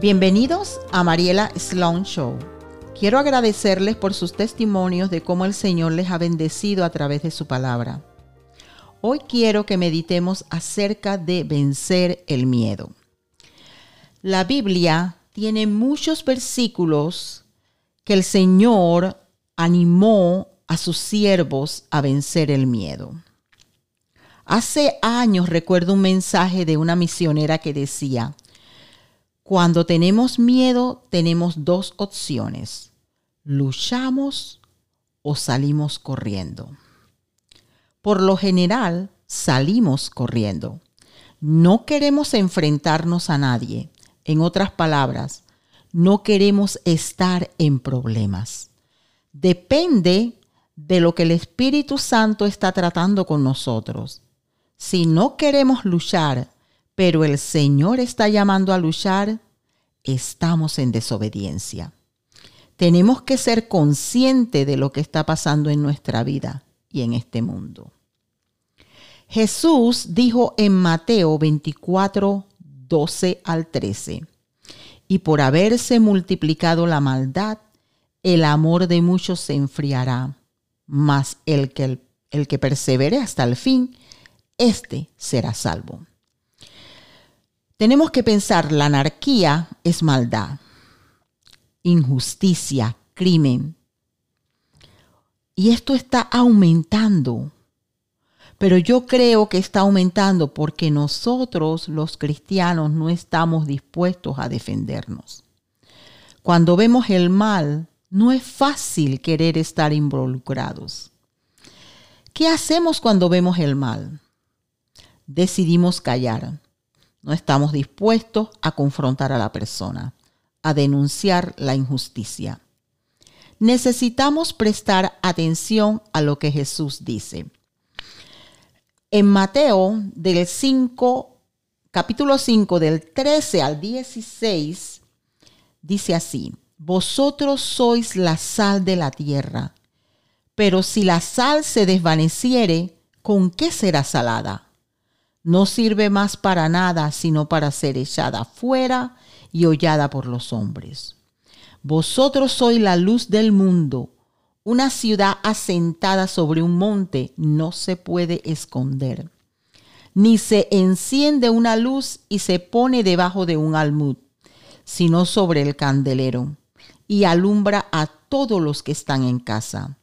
Bienvenidos a Mariela Sloan Show. Quiero agradecerles por sus testimonios de cómo el Señor les ha bendecido a través de su palabra. Hoy quiero que meditemos acerca de vencer el miedo. La Biblia tiene muchos versículos que el Señor animó a sus siervos a vencer el miedo. Hace años recuerdo un mensaje de una misionera que decía, cuando tenemos miedo, tenemos dos opciones. Luchamos o salimos corriendo. Por lo general, salimos corriendo. No queremos enfrentarnos a nadie. En otras palabras, no queremos estar en problemas. Depende de lo que el Espíritu Santo está tratando con nosotros. Si no queremos luchar, pero el Señor está llamando a luchar, estamos en desobediencia. Tenemos que ser conscientes de lo que está pasando en nuestra vida y en este mundo. Jesús dijo en Mateo 24, 12 al 13, y por haberse multiplicado la maldad, el amor de muchos se enfriará, mas el que, el que persevere hasta el fin, éste será salvo. Tenemos que pensar, la anarquía es maldad, injusticia, crimen. Y esto está aumentando. Pero yo creo que está aumentando porque nosotros los cristianos no estamos dispuestos a defendernos. Cuando vemos el mal, no es fácil querer estar involucrados. ¿Qué hacemos cuando vemos el mal? Decidimos callar no estamos dispuestos a confrontar a la persona, a denunciar la injusticia. Necesitamos prestar atención a lo que Jesús dice. En Mateo del 5, capítulo 5 del 13 al 16 dice así: Vosotros sois la sal de la tierra, pero si la sal se desvaneciere, ¿con qué será salada? no sirve más para nada sino para ser echada fuera y hollada por los hombres. Vosotros sois la luz del mundo. Una ciudad asentada sobre un monte no se puede esconder. Ni se enciende una luz y se pone debajo de un almud, sino sobre el candelero, y alumbra a todos los que están en casa.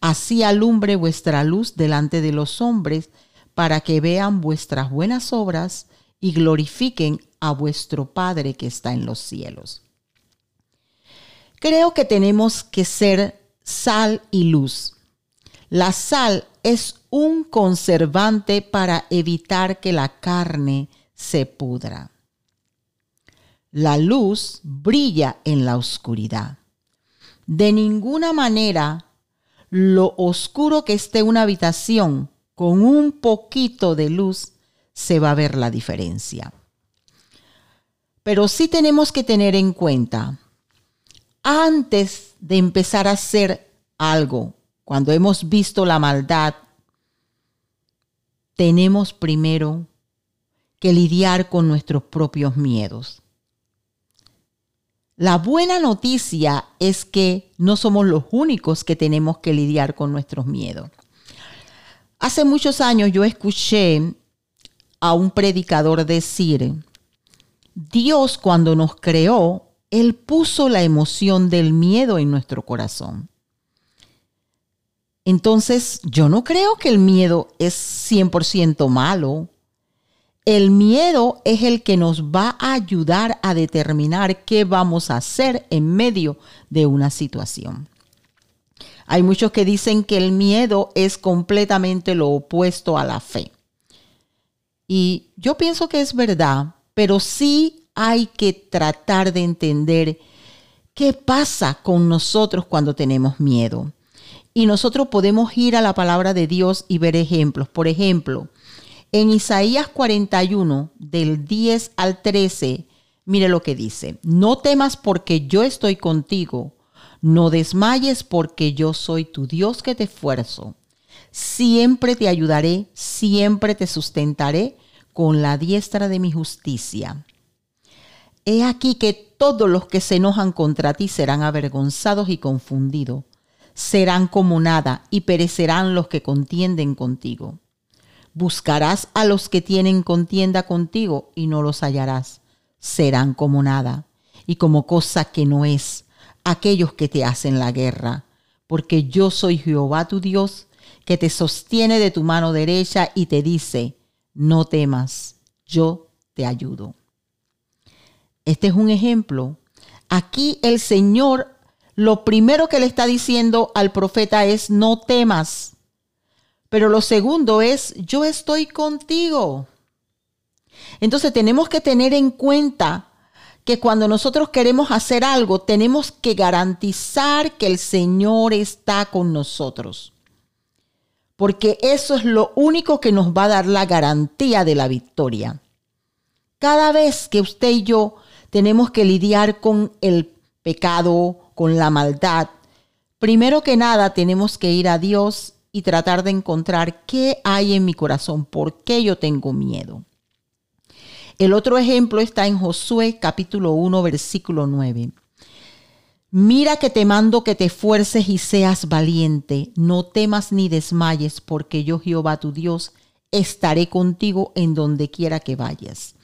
Así alumbre vuestra luz delante de los hombres, para que vean vuestras buenas obras y glorifiquen a vuestro Padre que está en los cielos. Creo que tenemos que ser sal y luz. La sal es un conservante para evitar que la carne se pudra. La luz brilla en la oscuridad. De ninguna manera lo oscuro que esté una habitación con un poquito de luz se va a ver la diferencia. Pero sí tenemos que tener en cuenta, antes de empezar a hacer algo, cuando hemos visto la maldad, tenemos primero que lidiar con nuestros propios miedos. La buena noticia es que no somos los únicos que tenemos que lidiar con nuestros miedos. Hace muchos años yo escuché a un predicador decir, Dios cuando nos creó, Él puso la emoción del miedo en nuestro corazón. Entonces, yo no creo que el miedo es 100% malo. El miedo es el que nos va a ayudar a determinar qué vamos a hacer en medio de una situación. Hay muchos que dicen que el miedo es completamente lo opuesto a la fe. Y yo pienso que es verdad, pero sí hay que tratar de entender qué pasa con nosotros cuando tenemos miedo. Y nosotros podemos ir a la palabra de Dios y ver ejemplos. Por ejemplo, en Isaías 41, del 10 al 13, Mire lo que dice, no temas porque yo estoy contigo, no desmayes porque yo soy tu Dios que te esfuerzo. Siempre te ayudaré, siempre te sustentaré con la diestra de mi justicia. He aquí que todos los que se enojan contra ti serán avergonzados y confundidos, serán como nada y perecerán los que contienden contigo. Buscarás a los que tienen contienda contigo y no los hallarás serán como nada y como cosa que no es aquellos que te hacen la guerra, porque yo soy Jehová tu Dios, que te sostiene de tu mano derecha y te dice, no temas, yo te ayudo. Este es un ejemplo. Aquí el Señor lo primero que le está diciendo al profeta es, no temas. Pero lo segundo es, yo estoy contigo. Entonces tenemos que tener en cuenta que cuando nosotros queremos hacer algo, tenemos que garantizar que el Señor está con nosotros. Porque eso es lo único que nos va a dar la garantía de la victoria. Cada vez que usted y yo tenemos que lidiar con el pecado, con la maldad, primero que nada tenemos que ir a Dios y tratar de encontrar qué hay en mi corazón, por qué yo tengo miedo. El otro ejemplo está en Josué capítulo 1 versículo 9. Mira que te mando que te esfuerces y seas valiente, no temas ni desmayes, porque yo Jehová tu Dios estaré contigo en donde quiera que vayas.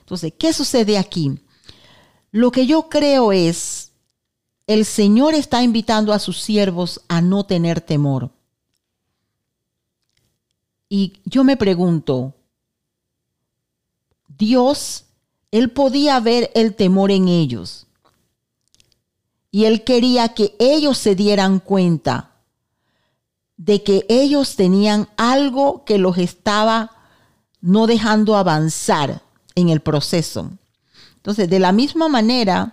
Entonces, ¿qué sucede aquí? Lo que yo creo es, el Señor está invitando a sus siervos a no tener temor. Y yo me pregunto, Dios, Él podía ver el temor en ellos. Y Él quería que ellos se dieran cuenta de que ellos tenían algo que los estaba no dejando avanzar en el proceso. Entonces, de la misma manera,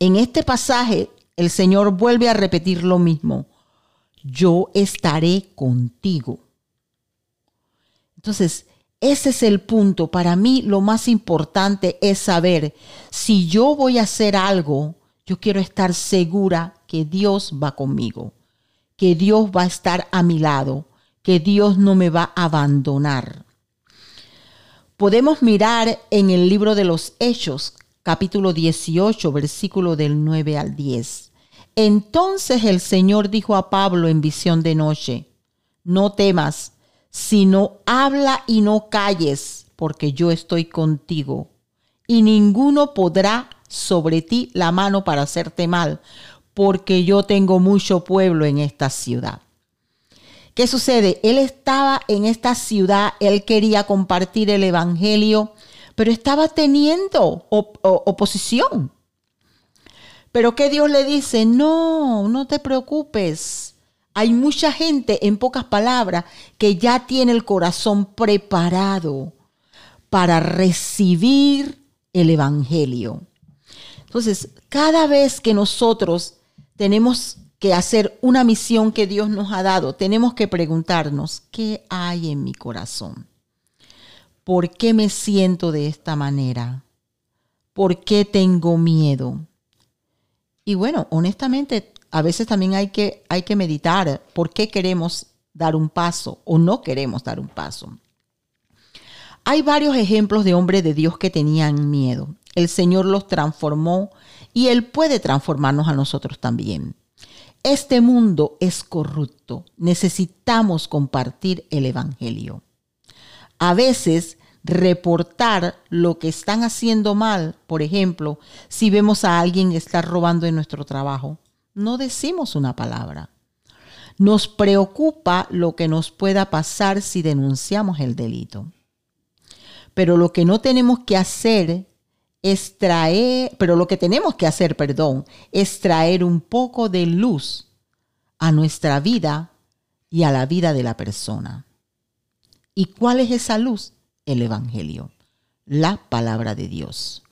en este pasaje, el Señor vuelve a repetir lo mismo. Yo estaré contigo. Entonces, ese es el punto. Para mí lo más importante es saber si yo voy a hacer algo, yo quiero estar segura que Dios va conmigo, que Dios va a estar a mi lado, que Dios no me va a abandonar. Podemos mirar en el libro de los Hechos, capítulo 18, versículo del 9 al 10. Entonces el Señor dijo a Pablo en visión de noche, no temas sino habla y no calles, porque yo estoy contigo, y ninguno podrá sobre ti la mano para hacerte mal, porque yo tengo mucho pueblo en esta ciudad. ¿Qué sucede? Él estaba en esta ciudad, él quería compartir el Evangelio, pero estaba teniendo oposición. Pero que Dios le dice, no, no te preocupes, hay mucha gente, en pocas palabras, que ya tiene el corazón preparado para recibir el Evangelio. Entonces, cada vez que nosotros tenemos que hacer una misión que Dios nos ha dado, tenemos que preguntarnos, ¿qué hay en mi corazón? ¿Por qué me siento de esta manera? ¿Por qué tengo miedo? Y bueno, honestamente, a veces también hay que, hay que meditar por qué queremos dar un paso o no queremos dar un paso. Hay varios ejemplos de hombres de Dios que tenían miedo. El Señor los transformó y Él puede transformarnos a nosotros también. Este mundo es corrupto. Necesitamos compartir el Evangelio. A veces reportar lo que están haciendo mal, por ejemplo, si vemos a alguien estar robando en nuestro trabajo, no decimos una palabra. Nos preocupa lo que nos pueda pasar si denunciamos el delito. Pero lo que no tenemos que hacer es traer, pero lo que tenemos que hacer, perdón, es traer un poco de luz a nuestra vida y a la vida de la persona. ¿Y cuál es esa luz? El Evangelio, la palabra de Dios.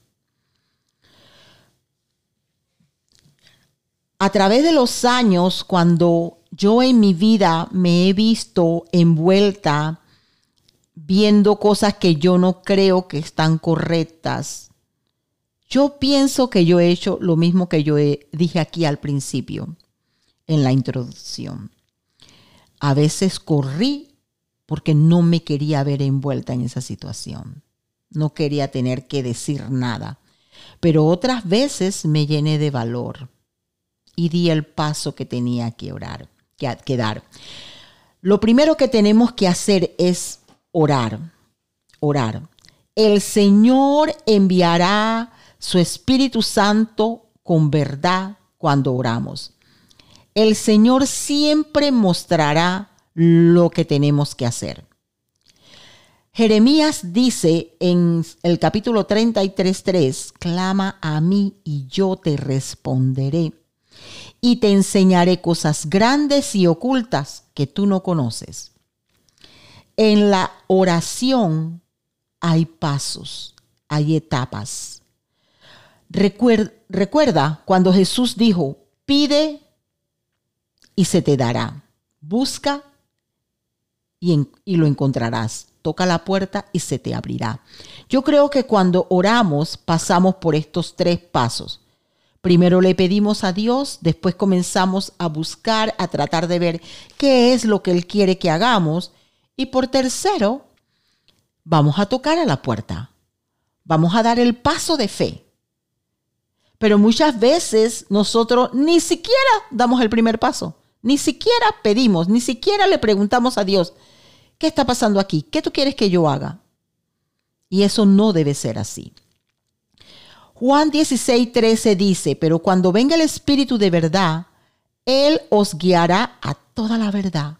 a través de los años, cuando yo en mi vida me he visto envuelta viendo cosas que yo no creo que están correctas, Yo pienso que yo he hecho lo mismo que yo dije aquí al principio, en la introducción. A veces corrí porque no me quería ver envuelta en esa situación. No quería tener que decir nada. Pero otras veces me llené de valor y di el paso que tenía que orar, que, dar. Lo primero que tenemos que hacer es orar, orar. El Señor enviará su Espíritu Santo con verdad cuando oramos. El Señor siempre mostrará lo que tenemos que hacer. Jeremías dice en el capítulo 33.3, clama a mí y yo te responderé y te enseñaré cosas grandes y ocultas que tú no conoces. En la oración hay pasos, hay etapas. Recuerda, cuando Jesús dijo, pide y se te dará, busca y, lo encontrarás, toca la puerta y se te abrirá. Yo creo que cuando oramos pasamos por estos tres pasos. Primero le pedimos a Dios, después comenzamos a buscar, a tratar de ver qué es lo que Él quiere que hagamos. Y por tercero, vamos a tocar a la puerta. Vamos a dar el paso de fe. Pero muchas veces nosotros ni siquiera damos el primer paso. Ni siquiera pedimos, ni siquiera le preguntamos a Dios, ¿qué está pasando aquí? ¿Qué tú quieres que yo haga? Y eso no debe ser así. Juan 16, 13 dice, pero cuando venga el Espíritu de verdad, Él os guiará a toda la verdad,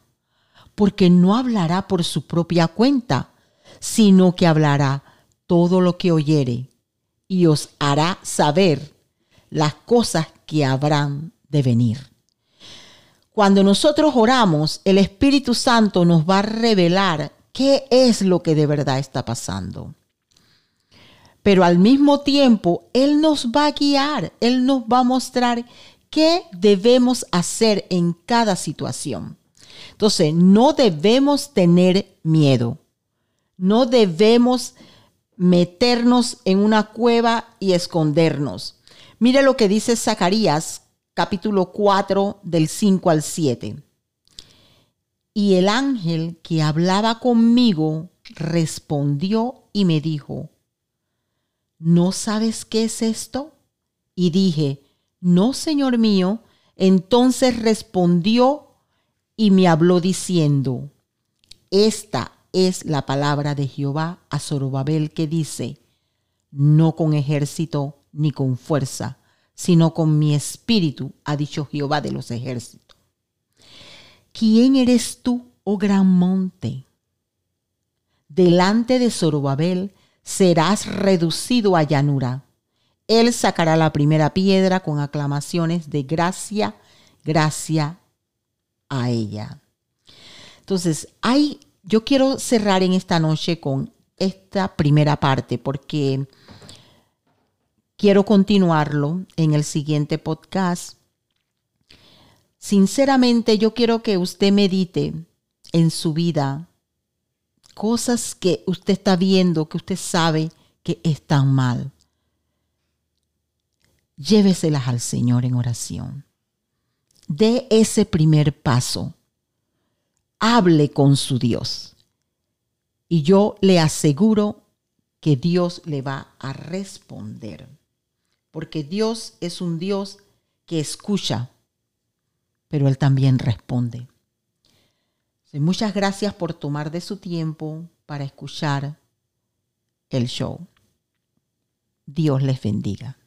porque no hablará por su propia cuenta, sino que hablará todo lo que oyere y os hará saber las cosas que habrán de venir. Cuando nosotros oramos, el Espíritu Santo nos va a revelar qué es lo que de verdad está pasando pero al mismo tiempo Él nos va a guiar, Él nos va a mostrar qué debemos hacer en cada situación. Entonces, no debemos tener miedo, no debemos meternos en una cueva y escondernos. Mire lo que dice Zacarías capítulo 4 del 5 al 7. Y el ángel que hablaba conmigo respondió y me dijo, ¿no sabes qué es esto? Y dije, no, Señor mío. Entonces respondió y me habló diciendo, esta es la palabra de Jehová a Zorobabel que dice, no con ejército ni con fuerza, sino con mi espíritu, ha dicho Jehová de los ejércitos. ¿Quién eres tú, oh gran monte? Delante de Zorobabel serás reducido a llanura. Él sacará la primera piedra con aclamaciones de gracia, gracia a ella. Entonces, hay, yo quiero cerrar en esta noche con esta primera parte porque quiero continuarlo en el siguiente podcast. Sinceramente, yo quiero que usted medite en su vida cosas que usted está viendo, que usted sabe que están mal, lléveselas al Señor en oración. Dé ese primer paso. Hable con su Dios. Y yo le aseguro que Dios le va a responder. Porque Dios es un Dios que escucha, pero Él también responde. Muchas gracias por tomar de su tiempo para escuchar el show. Dios les bendiga.